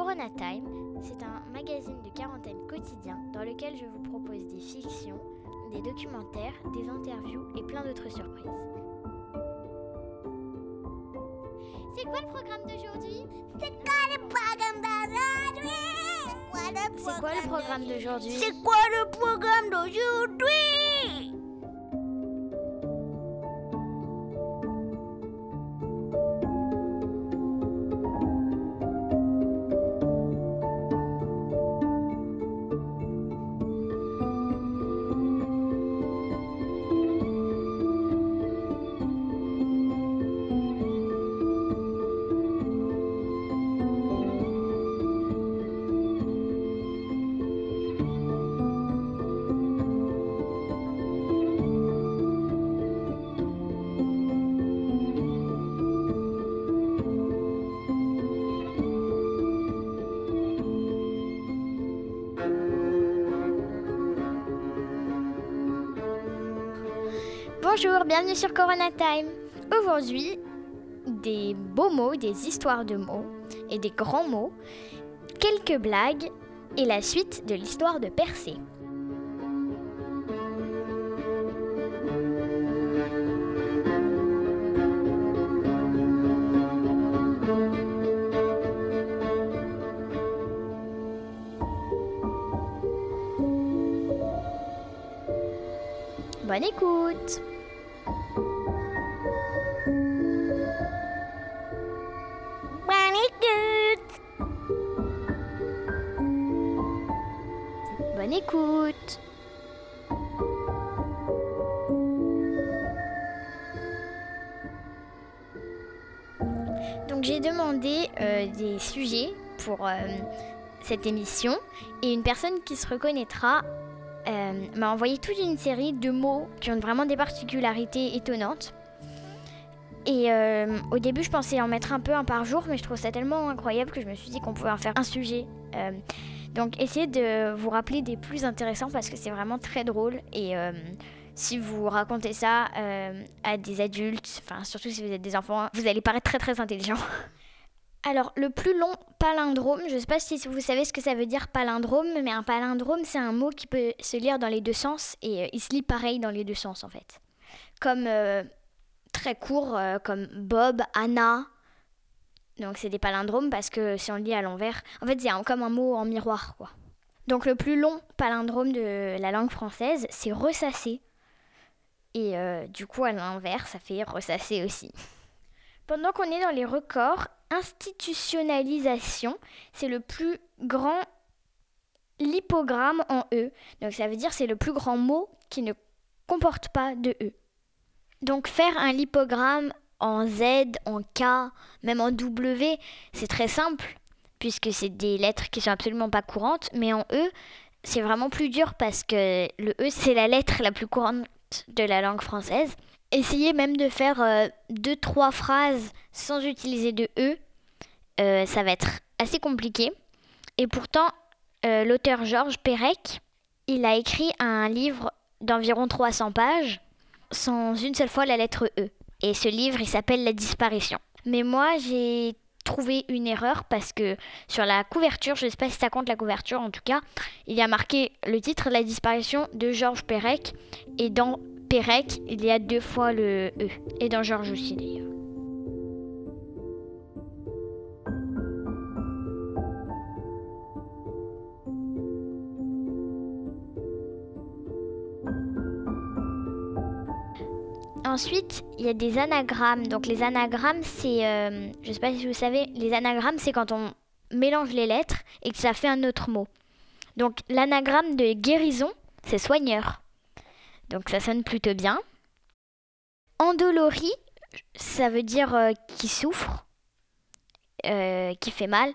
Corona Time, c'est un magazine de quarantaine quotidien dans lequel je vous propose des fictions, des documentaires, des interviews et plein d'autres surprises. C'est quoi le programme d'aujourd'hui? C'est quoi le programme d'aujourd'hui? C'est quoi le programme d'aujourd'hui? C'est quoi le programme d'aujourd'hui? Bonjour, bienvenue sur Corona Time. Aujourd'hui, des beaux mots, des histoires de mots et des grands mots, quelques blagues et la suite de l'histoire de Persée. Bonne écoute Bonne écoute. Donc j'ai demandé euh, des sujets pour euh, cette émission et une personne qui se reconnaîtra euh, m'a envoyé toute une série de mots qui ont vraiment des particularités étonnantes. Et euh, au début, je pensais en mettre un peu un par jour, mais je trouve ça tellement incroyable que je me suis dit qu'on pouvait en faire un sujet. Euh, donc essayez de vous rappeler des plus intéressants parce que c'est vraiment très drôle. Et si vous racontez ça à des adultes, enfin surtout si vous êtes des enfants, vous allez paraître très très intelligent. Alors, le plus long palindrome, je ne sais pas si vous savez ce que ça veut dire palindrome, mais un palindrome, c'est un mot qui peut se lire dans les deux sens et euh, il se lit pareil dans les deux sens en fait. Comme euh, très court, euh, comme Bob, Anna. Donc, c'est des palindromes parce que si on le lit à l'envers, en fait, c'est comme un mot en miroir quoi. Donc, le plus long palindrome de la langue française, c'est ressasser. Et du coup, à l'envers, ça fait ressasser aussi. Pendant qu'on est dans les records, institutionnalisation, c'est le plus grand lipogramme en E. Donc ça veut dire c'est le plus grand mot qui ne comporte pas de E. Donc faire un lipogramme en Z, en K, même en W, c'est très simple puisque c'est des lettres qui sont absolument pas courantes, mais en E, c'est vraiment plus dur parce que le E, c'est la lettre la plus courante de la langue française. Essayez même de faire euh, deux, trois phrases sans utiliser de E. Euh, ça va être assez compliqué. Et pourtant, euh, l'auteur Georges Perec, il a écrit un livre d'environ 300 pages sans une seule fois la lettre E. Et ce livre, il s'appelle La disparition. Mais moi, j'ai trouvé une erreur parce que sur la couverture, je ne sais pas si ça compte la couverture, en tout cas, il y a marqué le titre La disparition de Georges Perec. Et dans Perec, il y a deux fois le E. Et dans Georges aussi d'ailleurs. Ensuite, il y a des anagrammes. Donc les anagrammes, c'est, euh, je sais pas si vous savez, les anagrammes, c'est quand on mélange les lettres et que ça fait un autre mot. Donc l'anagramme de guérison, c'est soigneur. Donc ça sonne plutôt bien. Endolorie, ça veut dire euh, qui souffre, euh, qui fait mal.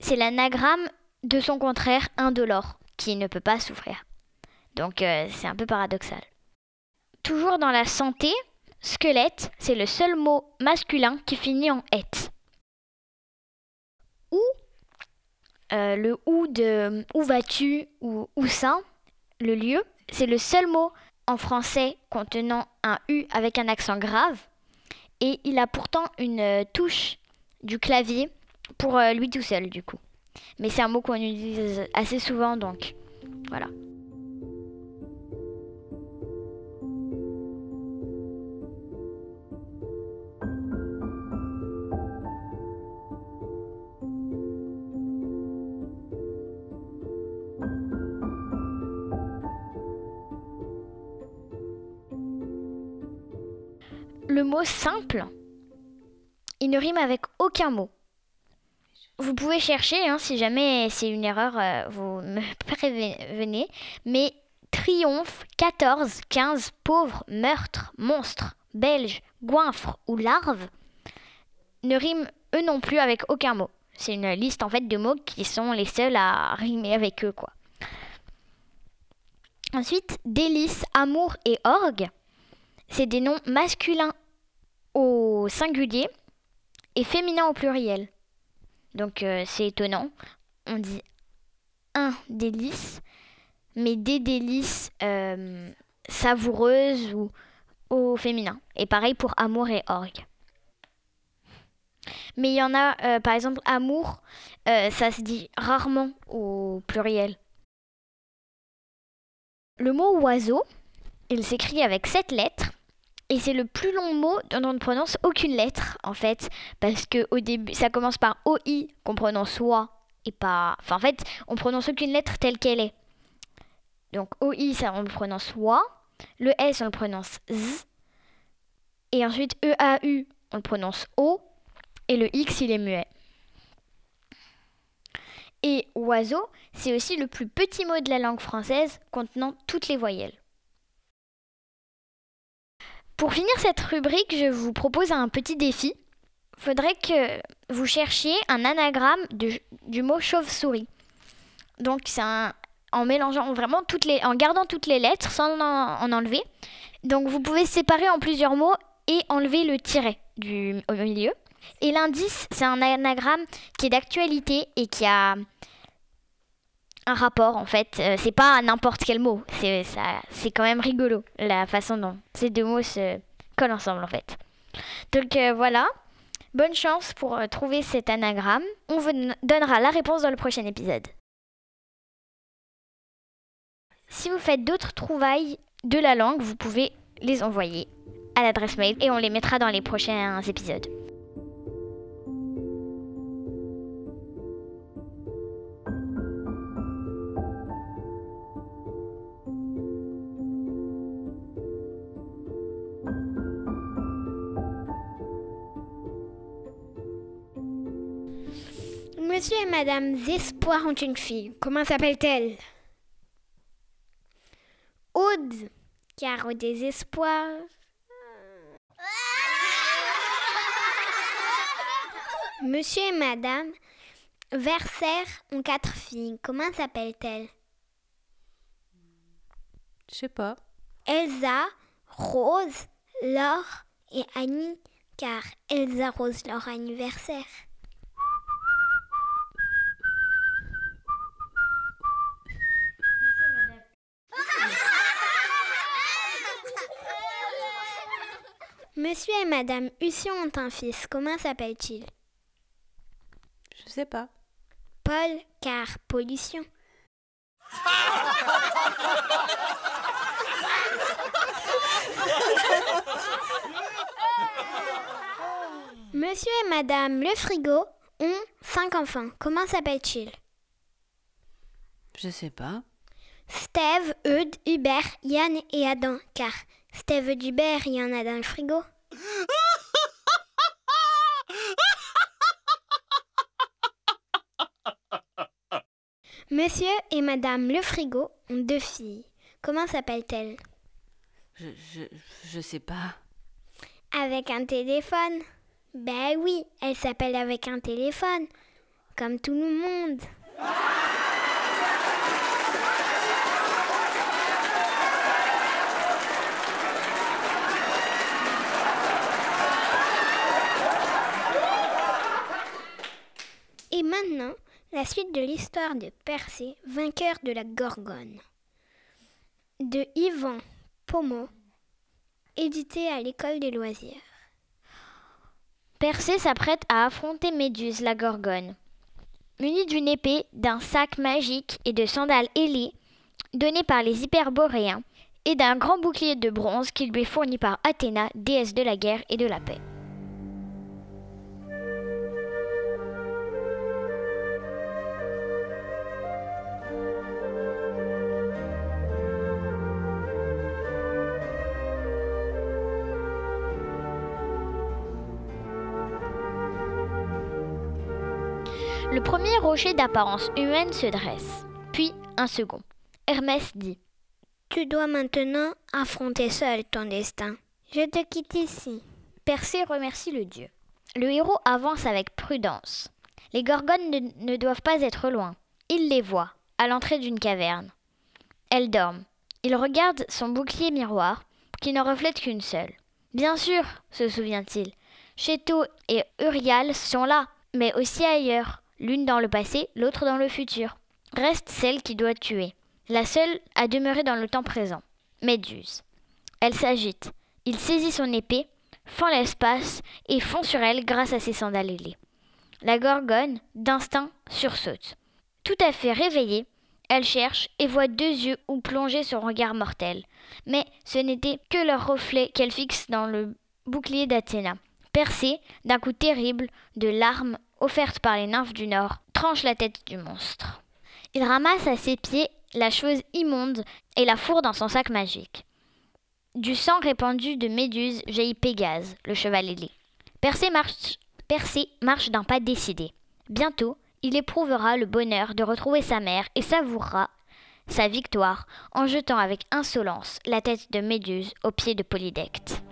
C'est l'anagramme de son contraire indolore, qui ne peut pas souffrir. Donc euh, c'est un peu paradoxal. Toujours dans la santé, squelette, c'est le seul mot masculin qui finit en et. Ou, le ou de où vas-tu ou où ça, le lieu, c'est le seul mot en français contenant un U avec un accent grave. Et il a pourtant une euh, touche du clavier pour euh, lui tout seul, du coup. Mais c'est un mot qu'on utilise assez souvent, donc voilà. Mot simple, il ne rime avec aucun mot. Vous pouvez chercher, hein, si jamais c'est une erreur, euh, vous me prévenez. Mais triomphe, 14, 15, pauvre, meurtre, monstre, belge, goinfre ou larve ne riment eux non plus avec aucun mot. C'est une liste en fait de mots qui sont les seuls à rimer avec eux quoi. Ensuite, délice, amour et orgue, c'est des noms masculins au singulier et féminins au pluriel. Donc euh, c'est étonnant. On dit un délice, mais des délices euh, savoureuses ou au féminin. Et pareil pour amour et orgue. Mais il y en a, euh, par exemple, amour, ça se dit rarement au pluriel. Le mot oiseau, il s'écrit avec sept lettres et c'est le plus long mot dont on ne prononce aucune lettre, en fait, parce que au début, ça commence par OI qu'on prononce OI et pas. Enfin, en fait, on prononce aucune lettre telle qu'elle est. Donc OI, ça on le prononce OI. Le S, on le prononce Z. Et ensuite EAU, on le prononce O. Et le X, il est muet. Et oiseau, c'est aussi le plus petit mot de la langue française contenant toutes les voyelles. Pour finir cette rubrique, je vous propose un petit défi. Faudrait que vous cherchiez un anagramme du mot chauve-souris. Donc c'est en mélangeant vraiment toutes les, en gardant toutes les lettres sans en, enlever. Donc vous pouvez séparer en plusieurs mots et enlever le tiret du, au milieu. Et l'indice, c'est un anagramme qui est d'actualité et qui a un rapport en fait. Euh, c'est pas n'importe quel mot. C'est ça, c'est quand même rigolo la façon dont ces deux mots se collent ensemble en fait. Donc euh, voilà. Bonne chance pour euh, trouver cet anagramme. On vous donnera la réponse dans le prochain épisode. Si vous faites d'autres trouvailles de la langue, vous pouvez les envoyer à l'adresse mail et on les mettra dans les prochains épisodes. Et Madame Espoir ont une fille. Comment s'appelle-t-elle? Aude, car au désespoir. Monsieur et Madame Verser ont quatre filles. Comment s'appellent-elles Je sais pas. Elsa, Rose, Laure et Annie, car elles arrosent leur anniversaire. Monsieur et Madame Hussion ont un fils. Comment s'appelle-t-il? Je sais pas. Paul, car pollution. Monsieur et Madame Le Frigo ont cinq enfants. Comment s'appellent-ils Je sais pas. Steve, Eudes, Hubert, Yann et Adam, car Steve Hubert, il y en a dans le frigo. Monsieur et Madame Le Frigo ont deux filles. Comment s'appellent-elles? Je, je, je sais pas. Avec un téléphone Ben oui, elles s'appellent avec un téléphone. Comme tout le monde. Et maintenant, la suite de l'histoire de Persée, vainqueur de la Gorgone. De Yvan Pomo, édité à l'école des loisirs. Persée s'apprête à affronter Méduse, la Gorgone. muni d'une épée, d'un sac magique et de sandales ailées données par les hyperboréens, et d'un grand bouclier de bronze qui lui est fourni par Athéna, déesse de la guerre et de la paix. Le premier rocher d'apparence humaine se dresse, puis un second. Hermès dit Tu dois maintenant affronter seul ton destin. Je te quitte ici. Persée remercie le dieu. Le héros avance avec prudence. Les gorgones ne, ne doivent pas être loin. Il les voit, à l'entrée d'une caverne. Elles dorment. Il regarde son bouclier miroir, qui ne reflète qu'une seule. Bien sûr, se souvient-il, Chéto et Urial sont là, mais aussi ailleurs, l'une dans le passé, l'autre dans le futur. Reste celle qui doit tuer, la seule à demeurer dans le temps présent, Méduse. Elle s'agite. Il saisit son épée, fend l'espace et fond sur elle grâce à ses sandales ailées. La gorgone, d'instinct, sursaute. Tout à fait réveillée, elle cherche et voit deux yeux où plongeait son regard mortel. Mais ce n'était que leur reflet qu'elle fixe dans le bouclier d'Athéna. Percé d'un coup terrible de l'arme offerte par les nymphes du Nord, tranche la tête du monstre. Il ramasse à ses pieds la chose immonde et la fourre dans son sac magique. Du sang répandu de Méduse jaillit Pégase, le cheval ailé. Persée marche, marche d'un pas décidé. Bientôt, il éprouvera le bonheur de retrouver sa mère et savourera sa victoire en jetant avec insolence la tête de Méduse aux pieds de Polydecte.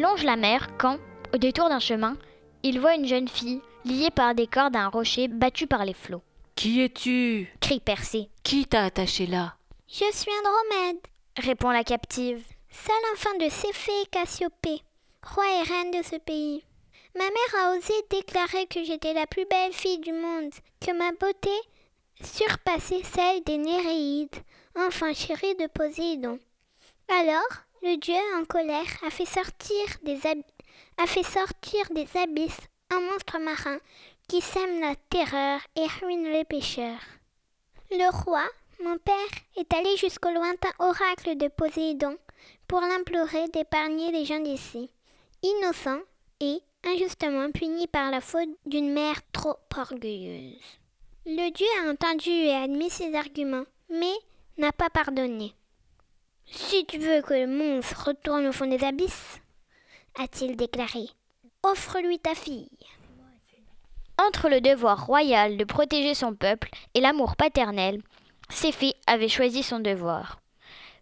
Il longe la mer quand, au détour d'un chemin, il voit une jeune fille liée par des cordes à un rocher battu par les flots. Qui es-tu Crie Persée. Qui t'a attaché là? Je suis Andromède, Répond la captive. seul enfant de Céphée et Cassiopée, roi et reine de ce pays. Ma mère a osé déclarer que j'étais la plus belle fille du monde, que ma beauté surpassait celle des Néréides, enfants chéris de Poséidon. Alors, le dieu en colère a fait sortir des, abysses un monstre marin qui sème la terreur et ruine les pêcheurs. Le roi, mon père, est allé jusqu'au lointain oracle de Poséidon pour l'implorer d'épargner les gens d'ici, innocents et injustement punis par la faute d'une mère trop orgueilleuse. Le dieu a entendu et admis ses arguments, mais n'a pas pardonné. Si tu veux que le monstre retourne au fond des abysses, a-t-il déclaré, offre-lui ta fille. Entre le devoir royal de protéger son peuple et l'amour paternel, Céphée avait choisi son devoir.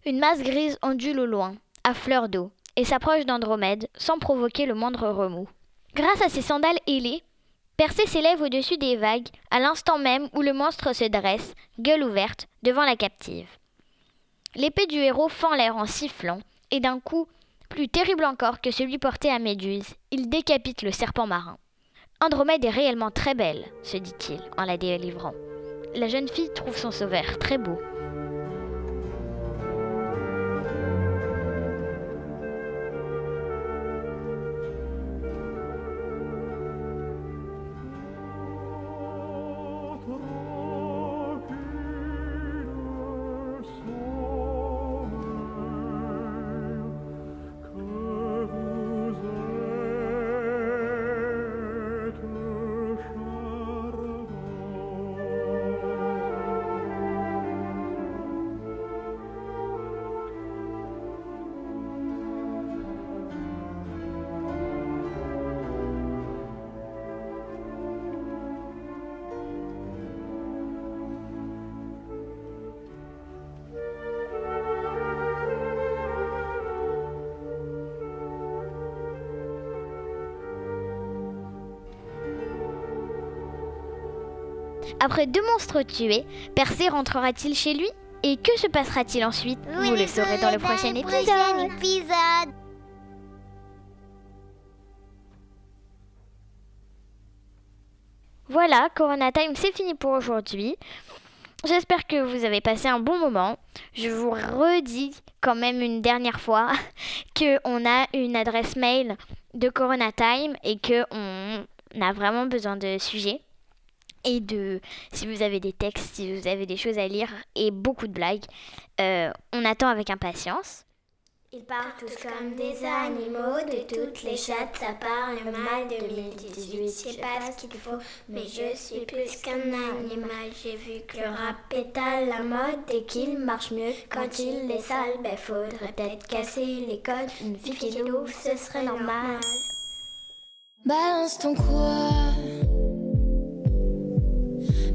Une masse grise ondule au loin, à fleur d'eau, et s'approche d'Andromède sans provoquer le moindre remous. Grâce à ses sandales ailées, Persée s'élève au-dessus des vagues à l'instant même où le monstre se dresse, gueule ouverte, devant la captive. L'épée du héros fend l'air en sifflant, et d'un coup, plus terrible encore que celui porté à Méduse, il décapite le serpent marin. Andromède est réellement très belle, se dit-il en la délivrant. La jeune fille trouve son sauveur très beau. Après deux monstres tués, Persée rentrera-t-il chez lui Et que se passera-t-il ensuite? Vous le saurez dans le prochain épisode. épisode. Voilà, Corona Time, c'est fini pour aujourd'hui. J'espère que vous avez passé un bon moment. Je vous redis quand même une dernière fois qu'on a une adresse mail de Corona Time et qu'on a vraiment besoin de sujets. Et de, si vous avez des textes, si vous avez des choses à lire et beaucoup de blagues, euh, on attend avec impatience. Ils parlent tous comme des animaux, de toutes les chattes, ça parle mal 2018. Je sais pas ce qu'il faut, mais je suis plus qu'un animal. J'ai vu que le rap est à la mode et qu'il marche mieux quand il est sale. Ben faudrait peut-être casser les codes. Une fille qui l'ouvre, ce serait normal. Balance ton quoi?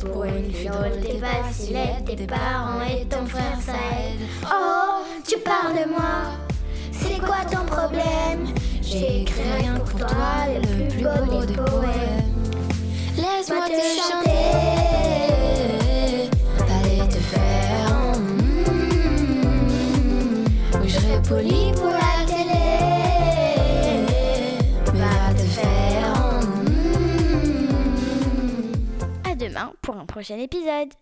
Pour une fille drôle, t'es laide. Tes parents et ton frère, ça aide. Oh, tu parles de moi, c'est quoi ton problème J'ai écrit rien pour toi, le plus beau des poèmes. Laisse-moi te chanter. Aller te faire mm. Oui, je serai poli pour prochain épisode.